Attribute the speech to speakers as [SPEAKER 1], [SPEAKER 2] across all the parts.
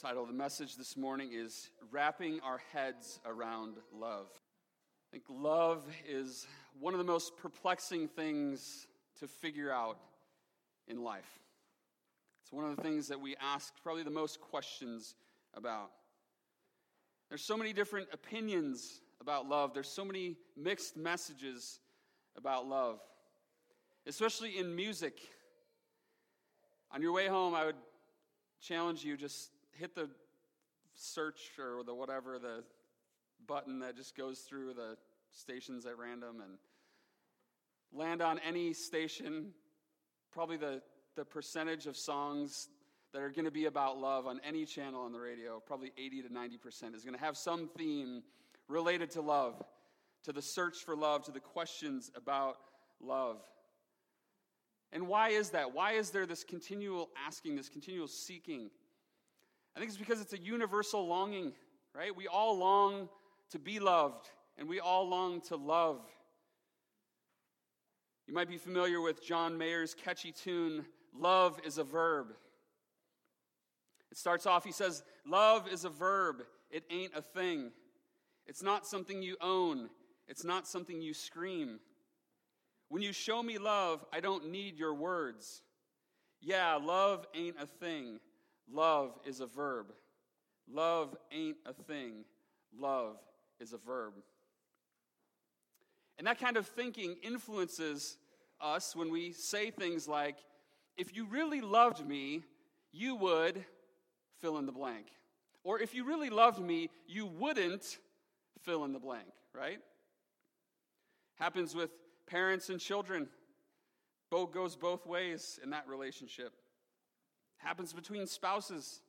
[SPEAKER 1] title of the message this morning is Wrapping Our Heads Around Love. I think love is one of the most perplexing things to figure out in life. It's one of the things that we ask probably the most questions about. There's so many different opinions about love, there's so many mixed messages about love, especially in music. On your way home, I would challenge you just hit the search or the whatever, the button that just goes through the stations at random and land on any station. Probably the, the percentage of songs that are going to be about love on any channel on the radio, probably 80 to 90%, is going to have some theme related to love, to the search for love, to the questions about love. And why is that? Why is there this continual asking, this continual seeking? I think it's because it's a universal longing, right? We all long to be loved, and we all long to love. You might be familiar with John Mayer's catchy tune, Love is a Verb. It starts off, he says, Love is a verb, it ain't a thing. It's not something you own, it's not something you scream. When you show me love, I don't need your words. Yeah, love ain't a thing. Love is a verb. Love ain't a thing. Love is a verb. And that kind of thinking influences us when we say things like, if you really loved me, you would fill in the blank. Or if you really loved me, you wouldn't fill in the blank, right? Happens with parents and children. Both goes both ways in that relationship happens between spouses,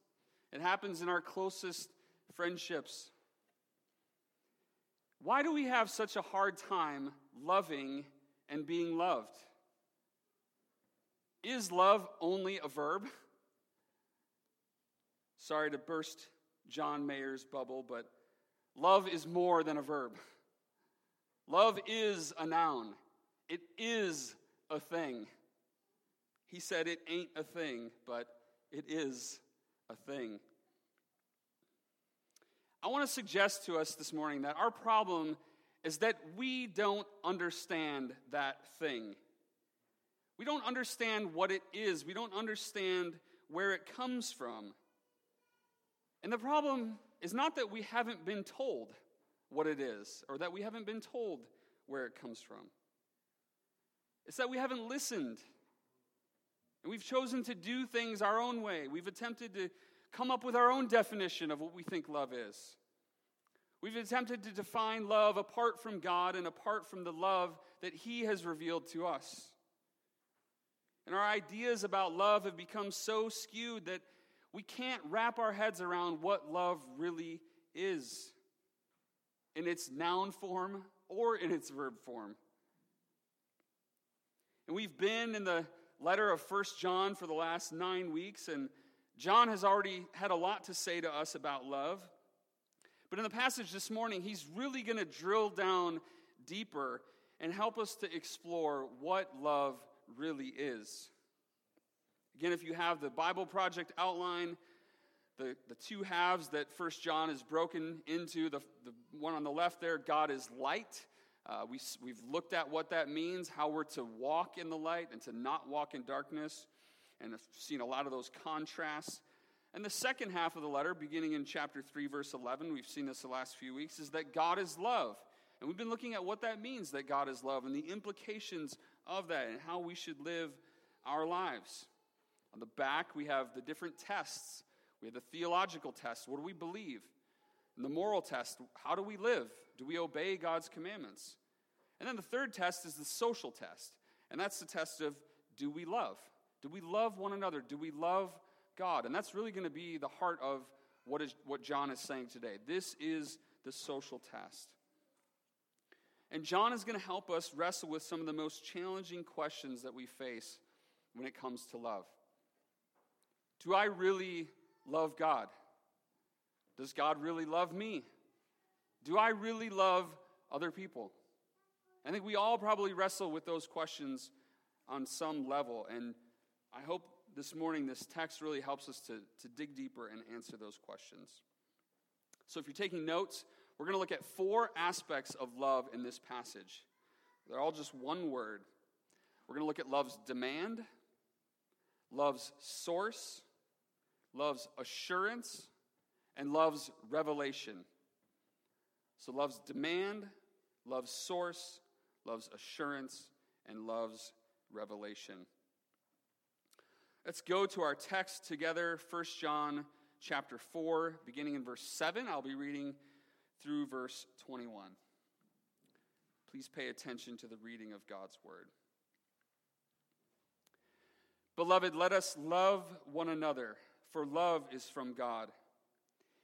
[SPEAKER 1] it happens in our closest friendships. Why do we have such a hard time loving and being loved? Is love only a verb? Sorry to burst John Mayer's bubble, but love is more than a verb. Love is a noun, it is a thing. He said it ain't a thing, but it is a thing. I want to suggest to us this morning that our problem is that we don't understand that thing. We don't understand what it is, we don't understand where it comes from. And the problem is not that we haven't been told what it is or that we haven't been told where it comes from. It's that we haven't listened and we've chosen to do things our own way. We've attempted to come up with our own definition of what we think love is. We've attempted to define love apart from God and apart from the love that He has revealed to us. And our ideas about love have become so skewed that we can't wrap our heads around what love really is in its noun form or in its verb form. And we've been in the letter of First John for the last nine weeks, and John has already had a lot to say to us about love. But in the passage this morning, he's really going to drill down deeper and help us to explore what love really is. Again, if you have the Bible Project outline, the, the two halves that First John is broken into, the, the one on the left there, God is light, uh, we, we've looked at what that means, how we're to walk in the light and to not walk in darkness, and have seen a lot of those contrasts. And the second half of the letter, beginning in chapter 3, verse 11, we've seen this the last few weeks, is that God is love. And we've been looking at what that means that God is love and the implications of that and how we should live our lives. On the back, we have the different tests. We have the theological test. What do we believe? And the moral test. How do we live? Do we obey God's commandments? And then the third test is the social test. And that's the test of do we love? Do we love one another? Do we love God? And that's really going to be the heart of what, is, what John is saying today. This is the social test. And John is going to help us wrestle with some of the most challenging questions that we face when it comes to love. Do I really love God? Does God really love me? Do I really love other people? I think we all probably wrestle with those questions on some level. And I hope this morning, this text really helps us to, to dig deeper and answer those questions. So if you're taking notes, we're going to look at four aspects of love in this passage. They're all just one word. We're going to look at love's demand, love's source, love's assurance, and love's revelation. So, love's demand, love's source, love's assurance, and love's revelation. Let's go to our text together, 1 John chapter 4, beginning in verse 7. I'll be reading through verse 21. Please pay attention to the reading of God's word. Beloved, let us love one another, for love is from God.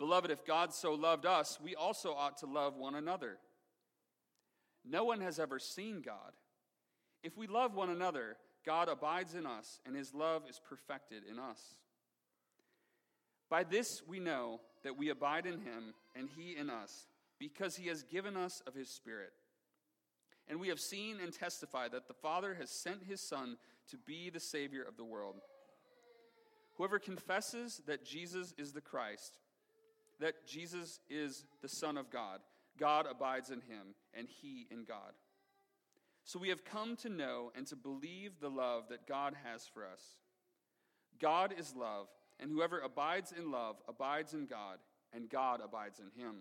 [SPEAKER 1] Beloved, if God so loved us, we also ought to love one another. No one has ever seen God. If we love one another, God abides in us, and his love is perfected in us. By this we know that we abide in him, and he in us, because he has given us of his Spirit. And we have seen and testified that the Father has sent his Son to be the Savior of the world. Whoever confesses that Jesus is the Christ, that Jesus is the Son of God. God abides in him, and he in God. So we have come to know and to believe the love that God has for us. God is love, and whoever abides in love abides in God, and God abides in him.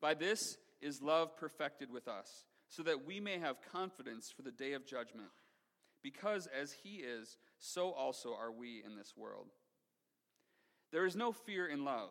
[SPEAKER 1] By this is love perfected with us, so that we may have confidence for the day of judgment. Because as he is, so also are we in this world. There is no fear in love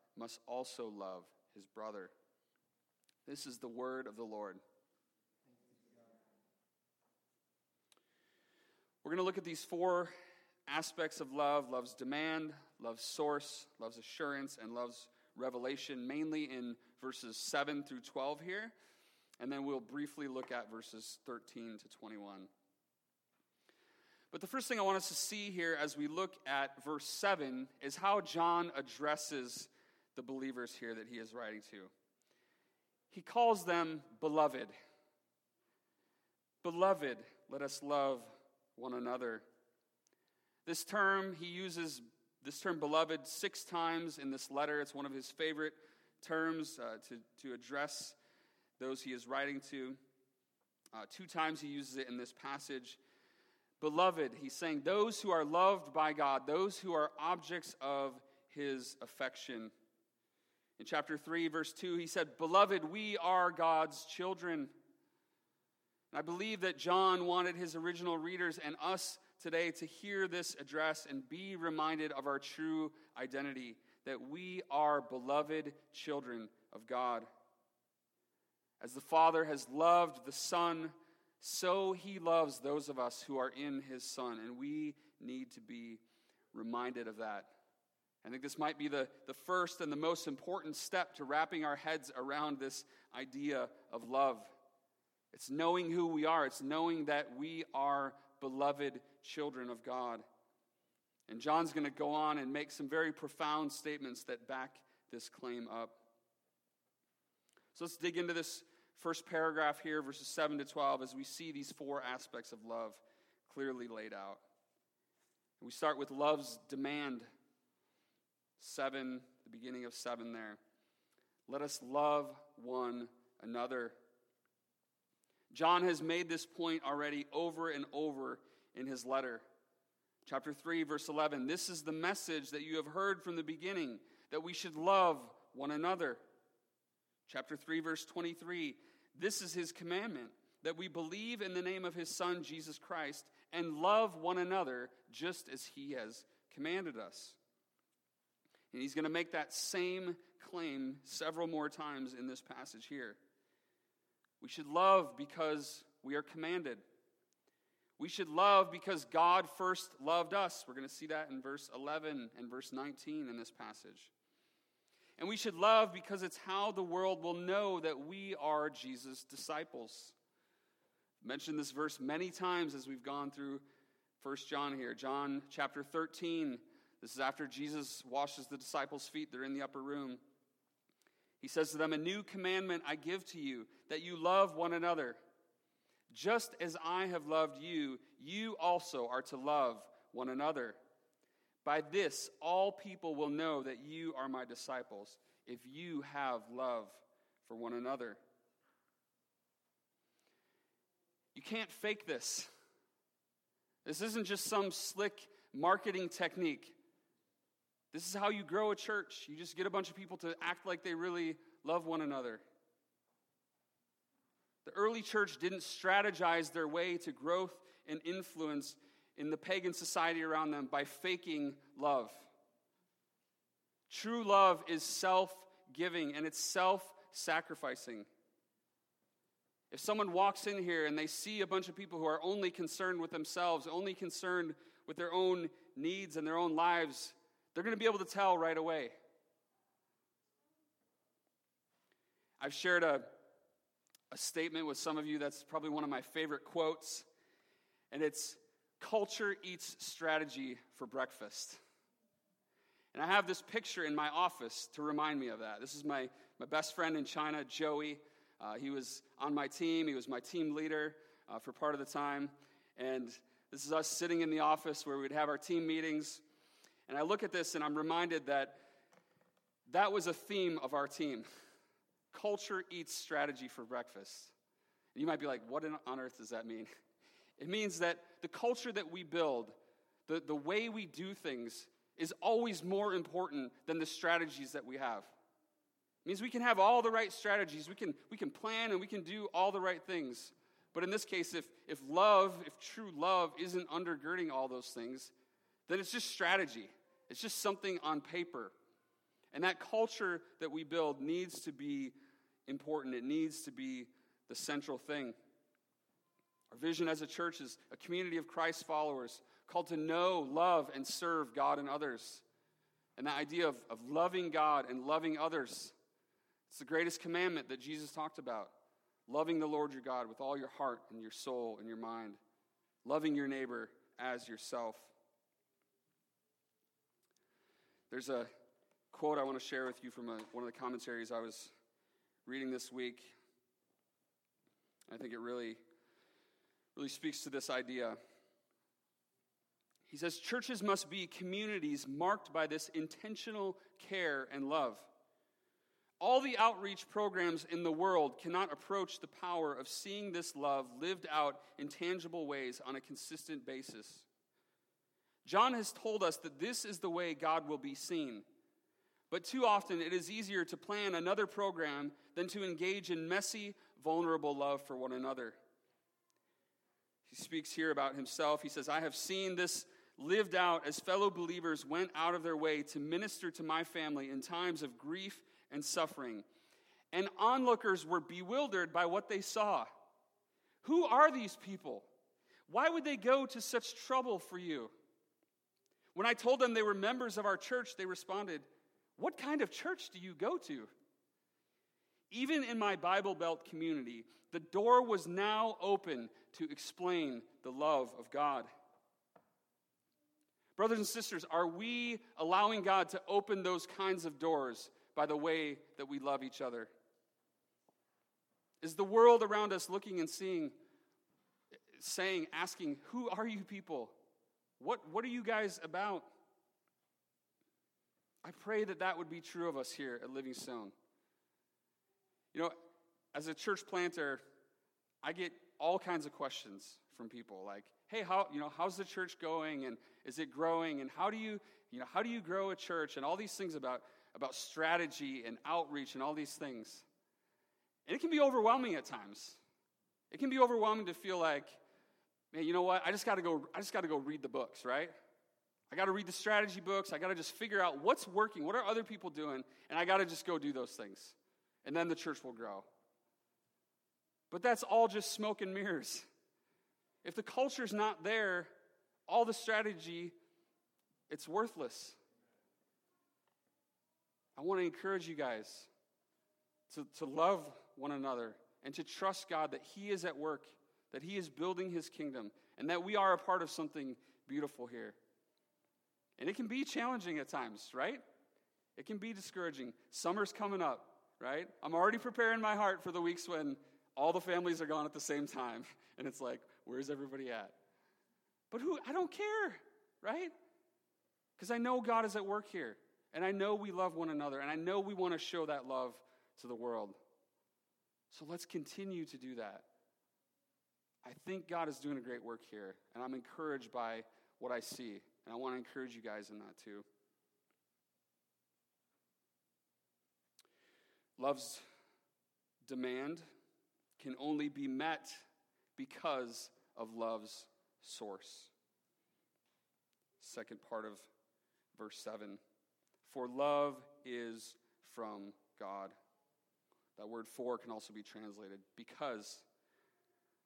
[SPEAKER 1] must also love his brother. This is the word of the Lord. We're going to look at these four aspects of love love's demand, love's source, love's assurance, and love's revelation, mainly in verses 7 through 12 here. And then we'll briefly look at verses 13 to 21. But the first thing I want us to see here as we look at verse 7 is how John addresses the believers here that he is writing to. He calls them beloved. Beloved, let us love one another. This term, he uses this term beloved six times in this letter. It's one of his favorite terms uh, to, to address those he is writing to. Uh, two times he uses it in this passage. Beloved, he's saying those who are loved by God, those who are objects of his affection. In chapter 3, verse 2, he said, Beloved, we are God's children. And I believe that John wanted his original readers and us today to hear this address and be reminded of our true identity that we are beloved children of God. As the Father has loved the Son, so he loves those of us who are in his Son, and we need to be reminded of that. I think this might be the, the first and the most important step to wrapping our heads around this idea of love. It's knowing who we are, it's knowing that we are beloved children of God. And John's going to go on and make some very profound statements that back this claim up. So let's dig into this first paragraph here, verses 7 to 12, as we see these four aspects of love clearly laid out. we start with love's demand. 7, the beginning of 7 there. Let us love one another. John has made this point already over and over in his letter. Chapter 3, verse 11 This is the message that you have heard from the beginning, that we should love one another. Chapter 3, verse 23 This is his commandment, that we believe in the name of his Son, Jesus Christ, and love one another just as he has commanded us. And he's going to make that same claim several more times in this passage here. We should love because we are commanded. We should love because God first loved us. We're going to see that in verse 11 and verse 19 in this passage. And we should love because it's how the world will know that we are Jesus' disciples. I've mentioned this verse many times as we've gone through 1 John here. John chapter 13. This is after Jesus washes the disciples' feet. They're in the upper room. He says to them, A new commandment I give to you, that you love one another. Just as I have loved you, you also are to love one another. By this, all people will know that you are my disciples, if you have love for one another. You can't fake this. This isn't just some slick marketing technique. This is how you grow a church. You just get a bunch of people to act like they really love one another. The early church didn't strategize their way to growth and influence in the pagan society around them by faking love. True love is self giving and it's self sacrificing. If someone walks in here and they see a bunch of people who are only concerned with themselves, only concerned with their own needs and their own lives, they're going to be able to tell right away. I've shared a, a statement with some of you that's probably one of my favorite quotes, and it's culture eats strategy for breakfast. And I have this picture in my office to remind me of that. This is my, my best friend in China, Joey. Uh, he was on my team, he was my team leader uh, for part of the time. And this is us sitting in the office where we'd have our team meetings. And I look at this and I'm reminded that that was a theme of our team. Culture eats strategy for breakfast. And you might be like, what on earth does that mean? It means that the culture that we build, the, the way we do things, is always more important than the strategies that we have. It means we can have all the right strategies, we can, we can plan and we can do all the right things. But in this case, if, if love, if true love isn't undergirding all those things, then it's just strategy. It's just something on paper. And that culture that we build needs to be important. It needs to be the central thing. Our vision as a church is a community of Christ followers called to know, love, and serve God and others. And the idea of, of loving God and loving others. It's the greatest commandment that Jesus talked about. Loving the Lord your God with all your heart and your soul and your mind. Loving your neighbor as yourself. There's a quote I want to share with you from a, one of the commentaries I was reading this week. I think it really really speaks to this idea. He says churches must be communities marked by this intentional care and love. All the outreach programs in the world cannot approach the power of seeing this love lived out in tangible ways on a consistent basis. John has told us that this is the way God will be seen. But too often it is easier to plan another program than to engage in messy, vulnerable love for one another. He speaks here about himself. He says, I have seen this lived out as fellow believers went out of their way to minister to my family in times of grief and suffering. And onlookers were bewildered by what they saw. Who are these people? Why would they go to such trouble for you? When I told them they were members of our church, they responded, What kind of church do you go to? Even in my Bible Belt community, the door was now open to explain the love of God. Brothers and sisters, are we allowing God to open those kinds of doors by the way that we love each other? Is the world around us looking and seeing, saying, asking, Who are you people? What, what are you guys about? I pray that that would be true of us here at Living Stone. You know, as a church planter, I get all kinds of questions from people like, hey, how, you know, how's the church going? And is it growing? And how do you, you know, how do you grow a church? And all these things about, about strategy and outreach and all these things. And it can be overwhelming at times. It can be overwhelming to feel like, man, you know what? I just got to go. I just got to go read the books, right? I got to read the strategy books. I got to just figure out what's working. What are other people doing? And I got to just go do those things, and then the church will grow. But that's all just smoke and mirrors. If the culture's not there, all the strategy, it's worthless. I want to encourage you guys to, to love one another and to trust God that He is at work, that He is building His kingdom, and that we are a part of something beautiful here. And it can be challenging at times, right? It can be discouraging. Summer's coming up, right? I'm already preparing my heart for the weeks when all the families are gone at the same time. And it's like, where's everybody at? But who, I don't care, right? Because I know God is at work here. And I know we love one another. And I know we want to show that love to the world. So let's continue to do that. I think God is doing a great work here, and I'm encouraged by what I see. And I want to encourage you guys in that too. Love's demand can only be met because of love's source. Second part of verse 7 For love is from God. That word for can also be translated because.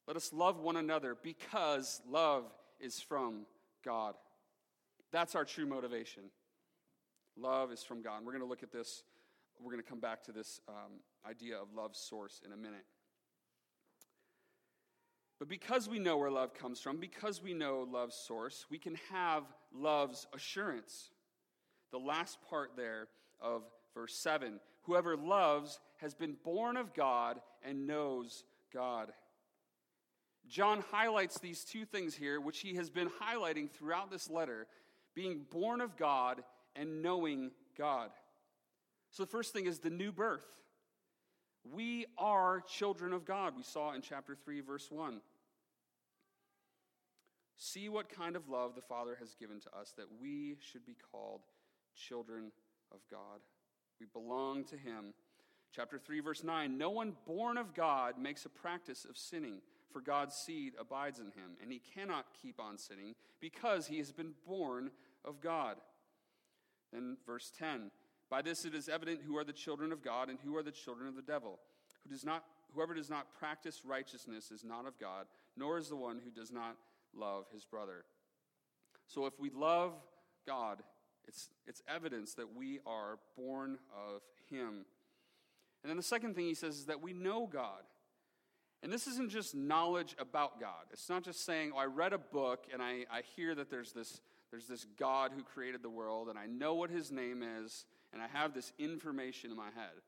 [SPEAKER 1] Let us love one another because love is from God. That's our true motivation. Love is from God. And we're going to look at this. We're going to come back to this um, idea of love's source in a minute. But because we know where love comes from, because we know love's source, we can have love's assurance. The last part there of verse 7 Whoever loves has been born of God and knows God. John highlights these two things here, which he has been highlighting throughout this letter being born of God and knowing God. So the first thing is the new birth. We are children of God, we saw in chapter 3, verse 1. See what kind of love the Father has given to us that we should be called children of God. We belong to Him. Chapter 3, verse 9 No one born of God makes a practice of sinning, for God's seed abides in him, and he cannot keep on sinning because he has been born of God. Then, verse 10 By this it is evident who are the children of God and who are the children of the devil. Who does not, whoever does not practice righteousness is not of God, nor is the one who does not love his brother. So if we love God, it's, it's evidence that we are born of him. And then the second thing he says is that we know God. And this isn't just knowledge about God. It's not just saying, oh, I read a book and I, I hear that there's this, there's this God who created the world and I know what his name is and I have this information in my head.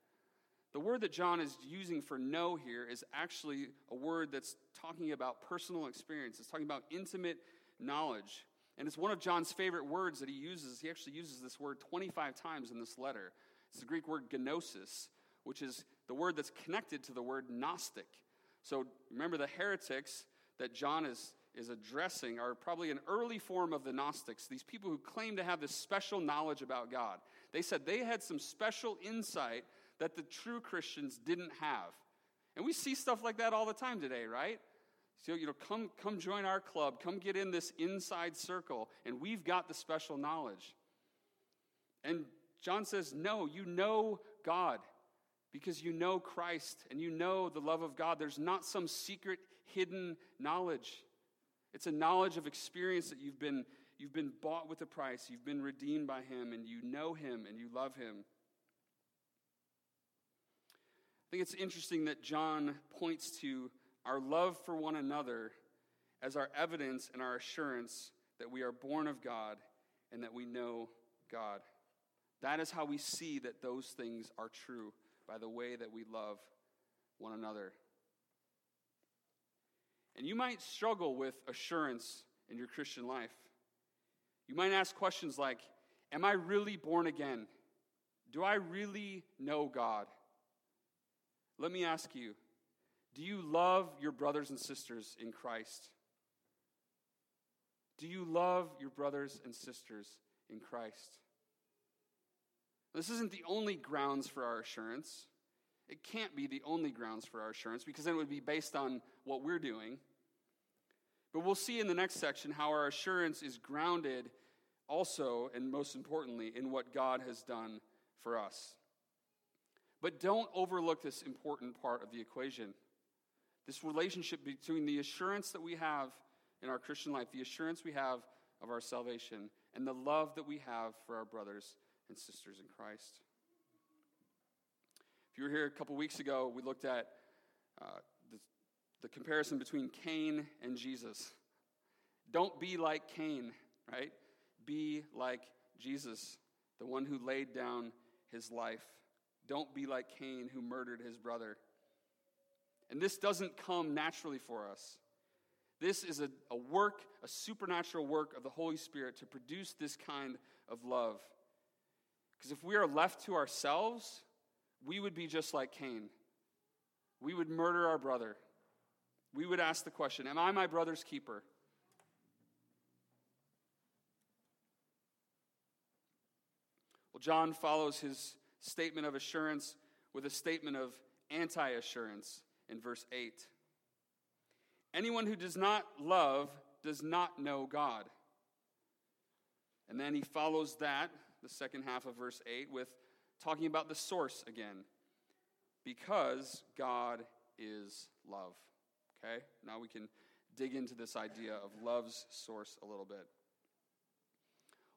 [SPEAKER 1] The word that John is using for know here is actually a word that's talking about personal experience. It's talking about intimate knowledge. And it's one of John's favorite words that he uses. He actually uses this word 25 times in this letter. It's the Greek word gnosis, which is the word that's connected to the word Gnostic. So remember, the heretics that John is, is addressing are probably an early form of the Gnostics, these people who claim to have this special knowledge about God. They said they had some special insight that the true Christians didn't have. And we see stuff like that all the time today, right? So, you know, come, come join our club, come get in this inside circle, and we've got the special knowledge. And John says, No, you know God because you know Christ and you know the love of God. There's not some secret, hidden knowledge. It's a knowledge of experience that you've been, you've been bought with a price, you've been redeemed by Him, and you know Him and you love Him. I think it's interesting that John points to our love for one another as our evidence and our assurance that we are born of God and that we know God. That is how we see that those things are true by the way that we love one another. And you might struggle with assurance in your Christian life. You might ask questions like Am I really born again? Do I really know God? Let me ask you Do you love your brothers and sisters in Christ? Do you love your brothers and sisters in Christ? This isn't the only grounds for our assurance. It can't be the only grounds for our assurance because then it would be based on what we're doing. But we'll see in the next section how our assurance is grounded also, and most importantly, in what God has done for us. But don't overlook this important part of the equation this relationship between the assurance that we have in our Christian life, the assurance we have of our salvation, and the love that we have for our brothers and sisters in Christ. If you were here a couple weeks ago, we looked at uh, the, the comparison between Cain and Jesus. Don't be like Cain, right? Be like Jesus, the one who laid down his life. Don't be like Cain, who murdered his brother. And this doesn't come naturally for us. This is a, a work, a supernatural work of the Holy Spirit to produce this kind of love. Because if we are left to ourselves, we would be just like Cain. We would murder our brother. We would ask the question Am I my brother's keeper? Well, John follows his statement of assurance with a statement of anti assurance in verse 8. Anyone who does not love does not know God. And then he follows that, the second half of verse 8, with talking about the source again. Because God is love. Okay? Now we can dig into this idea of love's source a little bit.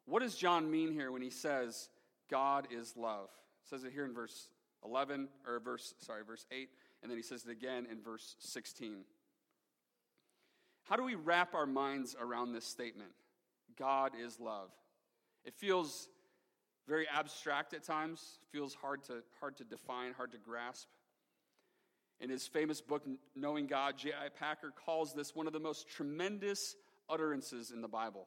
[SPEAKER 1] What does John mean here when he says God is love? says it here in verse 11 or verse sorry, verse 8, and then he says it again in verse 16. How do we wrap our minds around this statement? God is love. It feels very abstract at times, feels hard to, hard to define, hard to grasp. In his famous book, Knowing God, J.I. Packer calls this one of the most tremendous utterances in the Bible.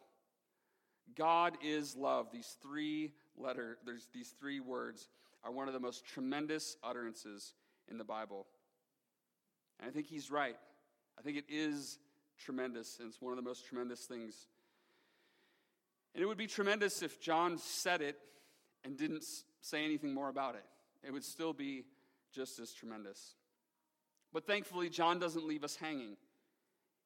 [SPEAKER 1] God is love. These three letter, there's these three words are one of the most tremendous utterances in the Bible. And I think he's right. I think it is tremendous, and it's one of the most tremendous things. And it would be tremendous if John said it and didn't say anything more about it. It would still be just as tremendous. But thankfully, John doesn't leave us hanging.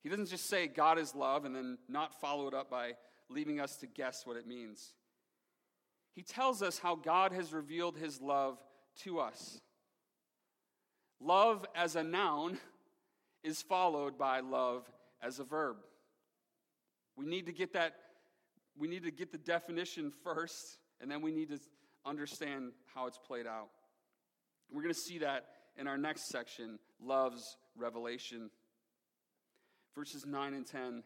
[SPEAKER 1] He doesn't just say God is love and then not follow it up by leaving us to guess what it means. He tells us how God has revealed his love to us. Love as a noun is followed by love as a verb. We need to get that, we need to get the definition first, and then we need to understand how it's played out. We're going to see that in our next section love's revelation. Verses 9 and 10.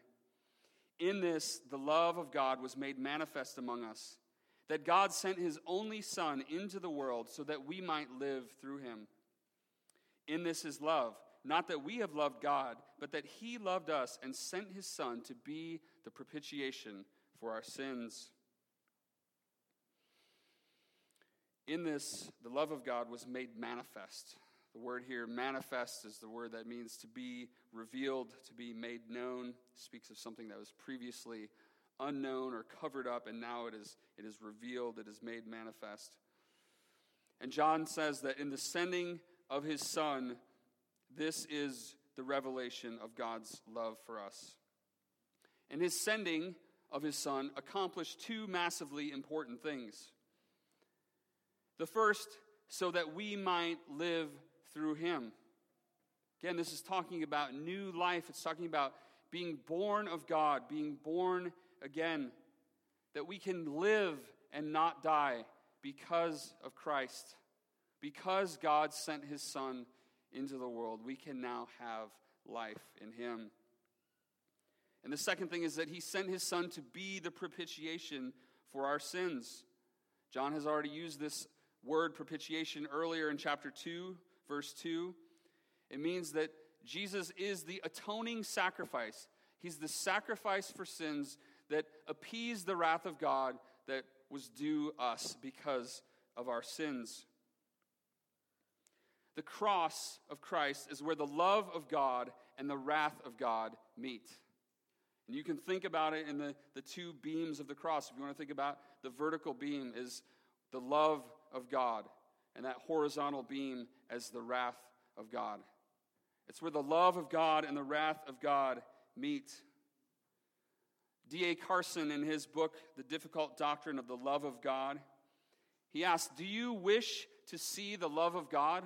[SPEAKER 1] In this, the love of God was made manifest among us, that God sent his only Son into the world so that we might live through him. In this is love not that we have loved God, but that He loved us and sent His Son to be the propitiation for our sins. In this, the love of God was made manifest. The word here, manifest, is the word that means to be revealed, to be made known. It speaks of something that was previously unknown or covered up, and now it is, it is revealed, it is made manifest. And John says that in the sending of his Son, this is the revelation of God's love for us. And his sending of his son accomplished two massively important things. The first, so that we might live through him. Again, this is talking about new life. It's talking about being born of God, being born again, that we can live and not die because of Christ, because God sent his son into the world, we can now have life in him. And the second thing is that he sent his son to be the propitiation for our sins. John has already used this word propitiation earlier in chapter 2, verse 2. It means that Jesus is the atoning sacrifice. He's the sacrifice for sins that appeased the wrath of God that was due us because of our sins. The cross of Christ is where the love of God and the wrath of God meet. And you can think about it in the, the two beams of the cross. If you want to think about the vertical beam is the love of God, and that horizontal beam as the wrath of God. It's where the love of God and the wrath of God meet. D.A. Carson, in his book, The Difficult Doctrine of the Love of God, he asks, Do you wish to see the love of God?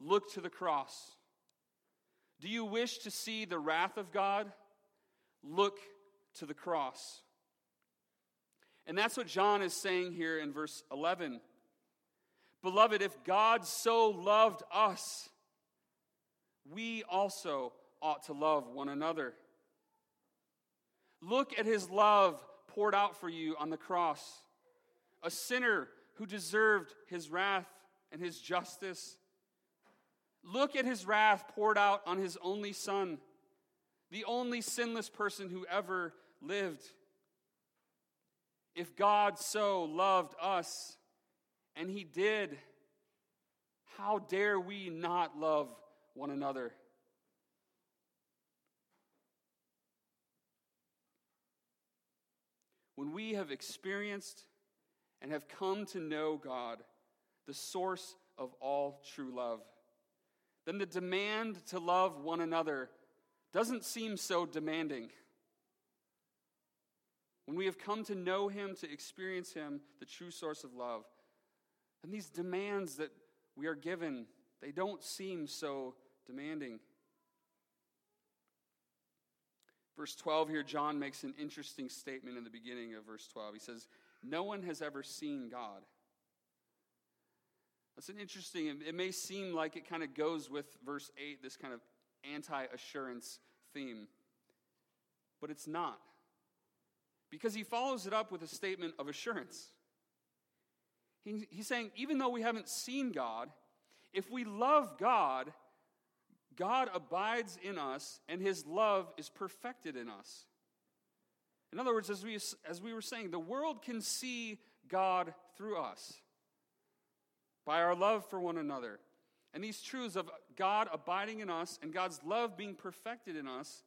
[SPEAKER 1] Look to the cross. Do you wish to see the wrath of God? Look to the cross. And that's what John is saying here in verse 11. Beloved, if God so loved us, we also ought to love one another. Look at his love poured out for you on the cross. A sinner who deserved his wrath and his justice. Look at his wrath poured out on his only son, the only sinless person who ever lived. If God so loved us, and he did, how dare we not love one another? When we have experienced and have come to know God, the source of all true love, then the demand to love one another doesn't seem so demanding. When we have come to know Him, to experience Him, the true source of love, and these demands that we are given, they don't seem so demanding. Verse 12 here, John makes an interesting statement in the beginning of verse 12. He says, No one has ever seen God. That's an interesting, it may seem like it kind of goes with verse 8, this kind of anti assurance theme, but it's not. Because he follows it up with a statement of assurance. He, he's saying, even though we haven't seen God, if we love God, God abides in us and his love is perfected in us. In other words, as we, as we were saying, the world can see God through us by our love for one another. And these truths of God abiding in us and God's love being perfected in us,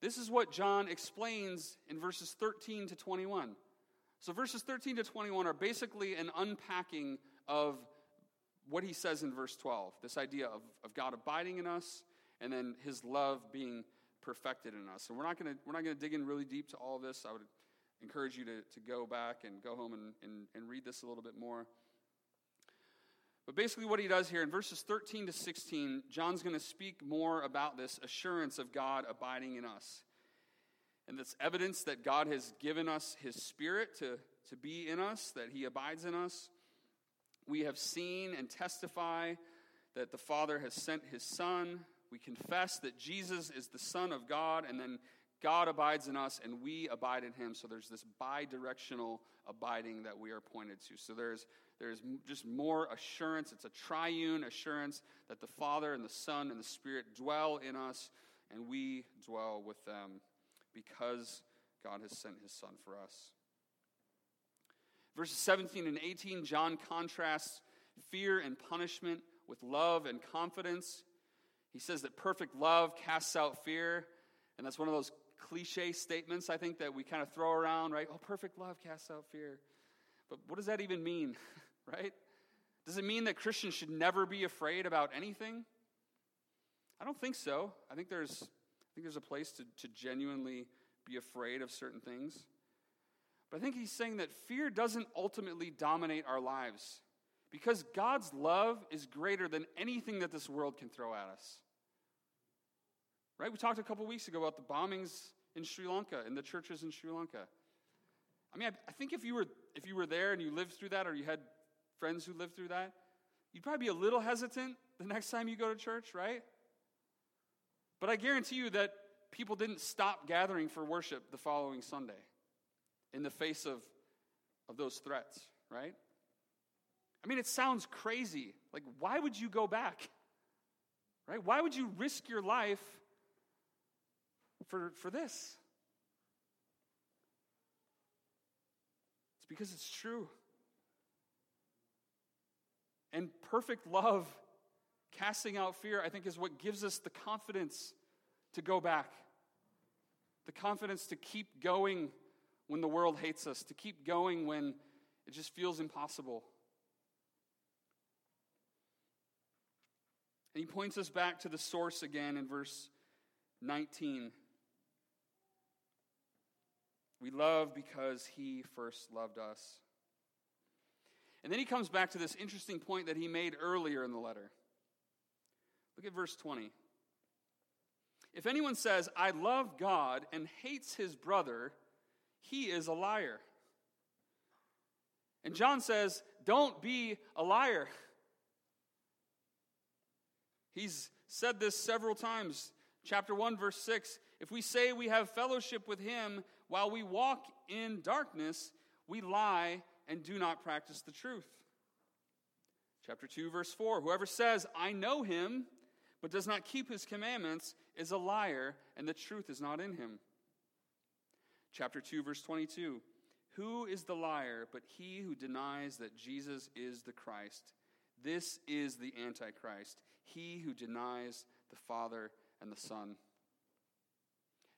[SPEAKER 1] this is what John explains in verses 13 to 21. So, verses 13 to 21 are basically an unpacking of what he says in verse 12 this idea of, of God abiding in us and then his love being perfected in us. And we're not going to we're not going to dig in really deep to all of this. I would encourage you to, to go back and go home and, and, and read this a little bit more. But basically, what he does here in verses 13 to 16, John's going to speak more about this assurance of God abiding in us. And this evidence that God has given us his spirit to, to be in us, that he abides in us. We have seen and testify that the Father has sent his Son. We confess that Jesus is the Son of God, and then God abides in us and we abide in him. So there's this bi directional abiding that we are pointed to. So there's there's just more assurance. It's a triune assurance that the Father and the Son and the Spirit dwell in us, and we dwell with them because God has sent his Son for us. Verses 17 and 18, John contrasts fear and punishment with love and confidence. He says that perfect love casts out fear, and that's one of those cliche statements I think that we kind of throw around, right? Oh, perfect love casts out fear. But what does that even mean? right? Does it mean that Christians should never be afraid about anything? I don't think so. I think there's, I think there's a place to, to genuinely be afraid of certain things. But I think he's saying that fear doesn't ultimately dominate our lives because God's love is greater than anything that this world can throw at us. Right? We talked a couple weeks ago about the bombings in Sri Lanka, and the churches in Sri Lanka. I mean, I, I think if you were if you were there and you lived through that, or you had friends who lived through that, you'd probably be a little hesitant the next time you go to church, right? But I guarantee you that people didn't stop gathering for worship the following Sunday in the face of, of those threats, right? I mean, it sounds crazy. Like, why would you go back? Right? Why would you risk your life for, for this? It's because it's true. And perfect love, casting out fear, I think is what gives us the confidence to go back. the confidence to keep going when the world hates us, to keep going when it just feels impossible. And he points us back to the source again in verse 19. We love because he first loved us. And then he comes back to this interesting point that he made earlier in the letter. Look at verse 20. If anyone says, I love God and hates his brother, he is a liar. And John says, Don't be a liar. He's said this several times. Chapter 1, verse 6 If we say we have fellowship with him while we walk in darkness, we lie and do not practice the truth. Chapter 2, verse 4 Whoever says, I know him, but does not keep his commandments, is a liar, and the truth is not in him. Chapter 2, verse 22 Who is the liar but he who denies that Jesus is the Christ? This is the Antichrist, he who denies the Father and the Son.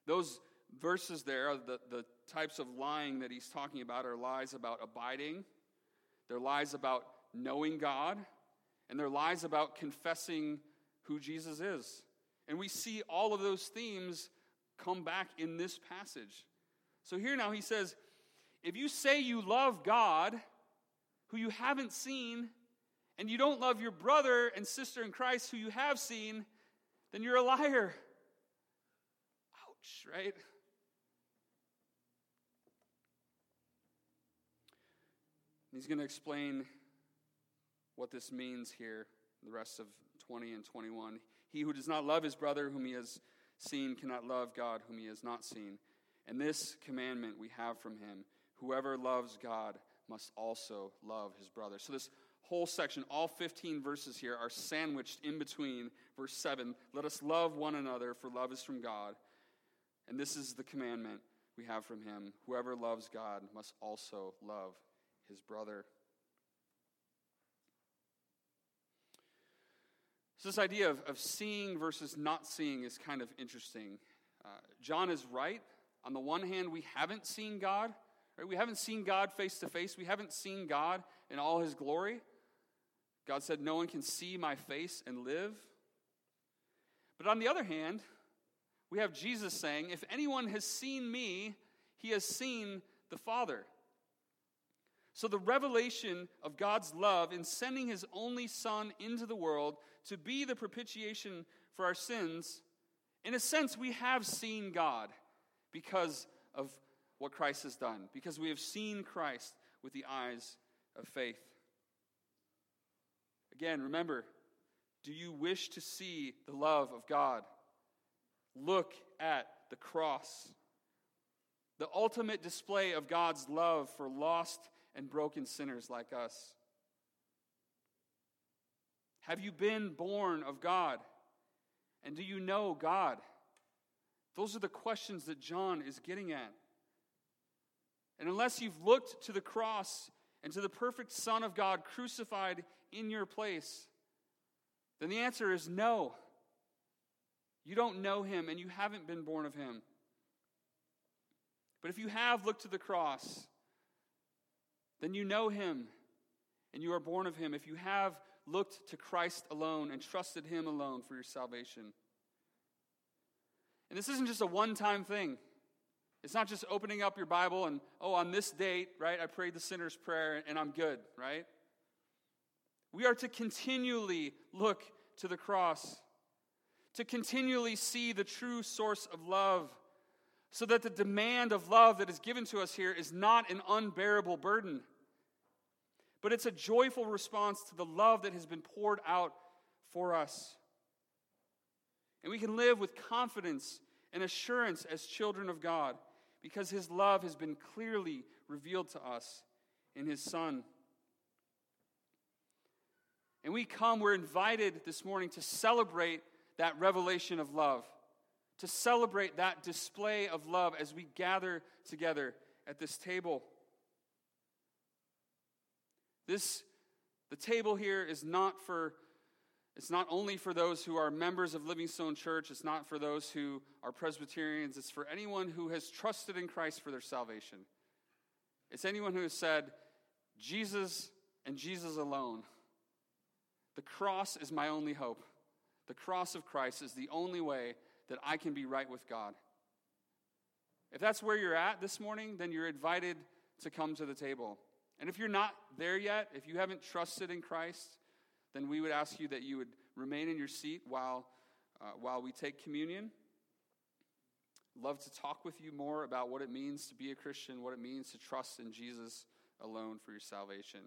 [SPEAKER 1] Those verses there, the, the types of lying that he's talking about, are lies about abiding, they're lies about knowing God, and they're lies about confessing who Jesus is. And we see all of those themes come back in this passage. So here now he says, if you say you love God, who you haven't seen, and you don't love your brother and sister in Christ who you have seen, then you're a liar. Ouch, right? He's going to explain what this means here, the rest of 20 and 21. He who does not love his brother whom he has seen cannot love God whom he has not seen. And this commandment we have from him whoever loves God must also love his brother. So, this whole section, all 15 verses here, are sandwiched in between verse 7 let us love one another, for love is from God. And this is the commandment we have from him whoever loves God must also love his brother. So, this idea of, of seeing versus not seeing is kind of interesting. Uh, John is right. On the one hand, we haven't seen God. Right? We haven't seen God face to face. We haven't seen God in all his glory. God said, No one can see my face and live. But on the other hand, we have Jesus saying, If anyone has seen me, he has seen the Father. So, the revelation of God's love in sending his only Son into the world to be the propitiation for our sins, in a sense, we have seen God because of what Christ has done, because we have seen Christ with the eyes of faith. Again, remember, do you wish to see the love of God? Look at the cross. The ultimate display of God's love for lost and broken sinners like us. Have you been born of God? And do you know God? Those are the questions that John is getting at. And unless you've looked to the cross and to the perfect Son of God crucified in your place, then the answer is no. You don't know him and you haven't been born of him. But if you have looked to the cross, then you know him and you are born of him. If you have looked to Christ alone and trusted him alone for your salvation. And this isn't just a one time thing. It's not just opening up your Bible and, oh, on this date, right, I prayed the sinner's prayer and I'm good, right? We are to continually look to the cross, to continually see the true source of love, so that the demand of love that is given to us here is not an unbearable burden, but it's a joyful response to the love that has been poured out for us. And we can live with confidence and assurance as children of God because His love has been clearly revealed to us in His Son. And we come, we're invited this morning to celebrate that revelation of love, to celebrate that display of love as we gather together at this table. This, the table here is not for It's not only for those who are members of Livingstone Church, it's not for those who are Presbyterians, it's for anyone who has trusted in Christ for their salvation. It's anyone who has said, Jesus and Jesus alone. The cross is my only hope. The cross of Christ is the only way that I can be right with God. If that's where you're at this morning, then you're invited to come to the table. And if you're not there yet, if you haven't trusted in Christ, then we would ask you that you would remain in your seat while, uh, while we take communion. Love to talk with you more about what it means to be a Christian, what it means to trust in Jesus alone for your salvation.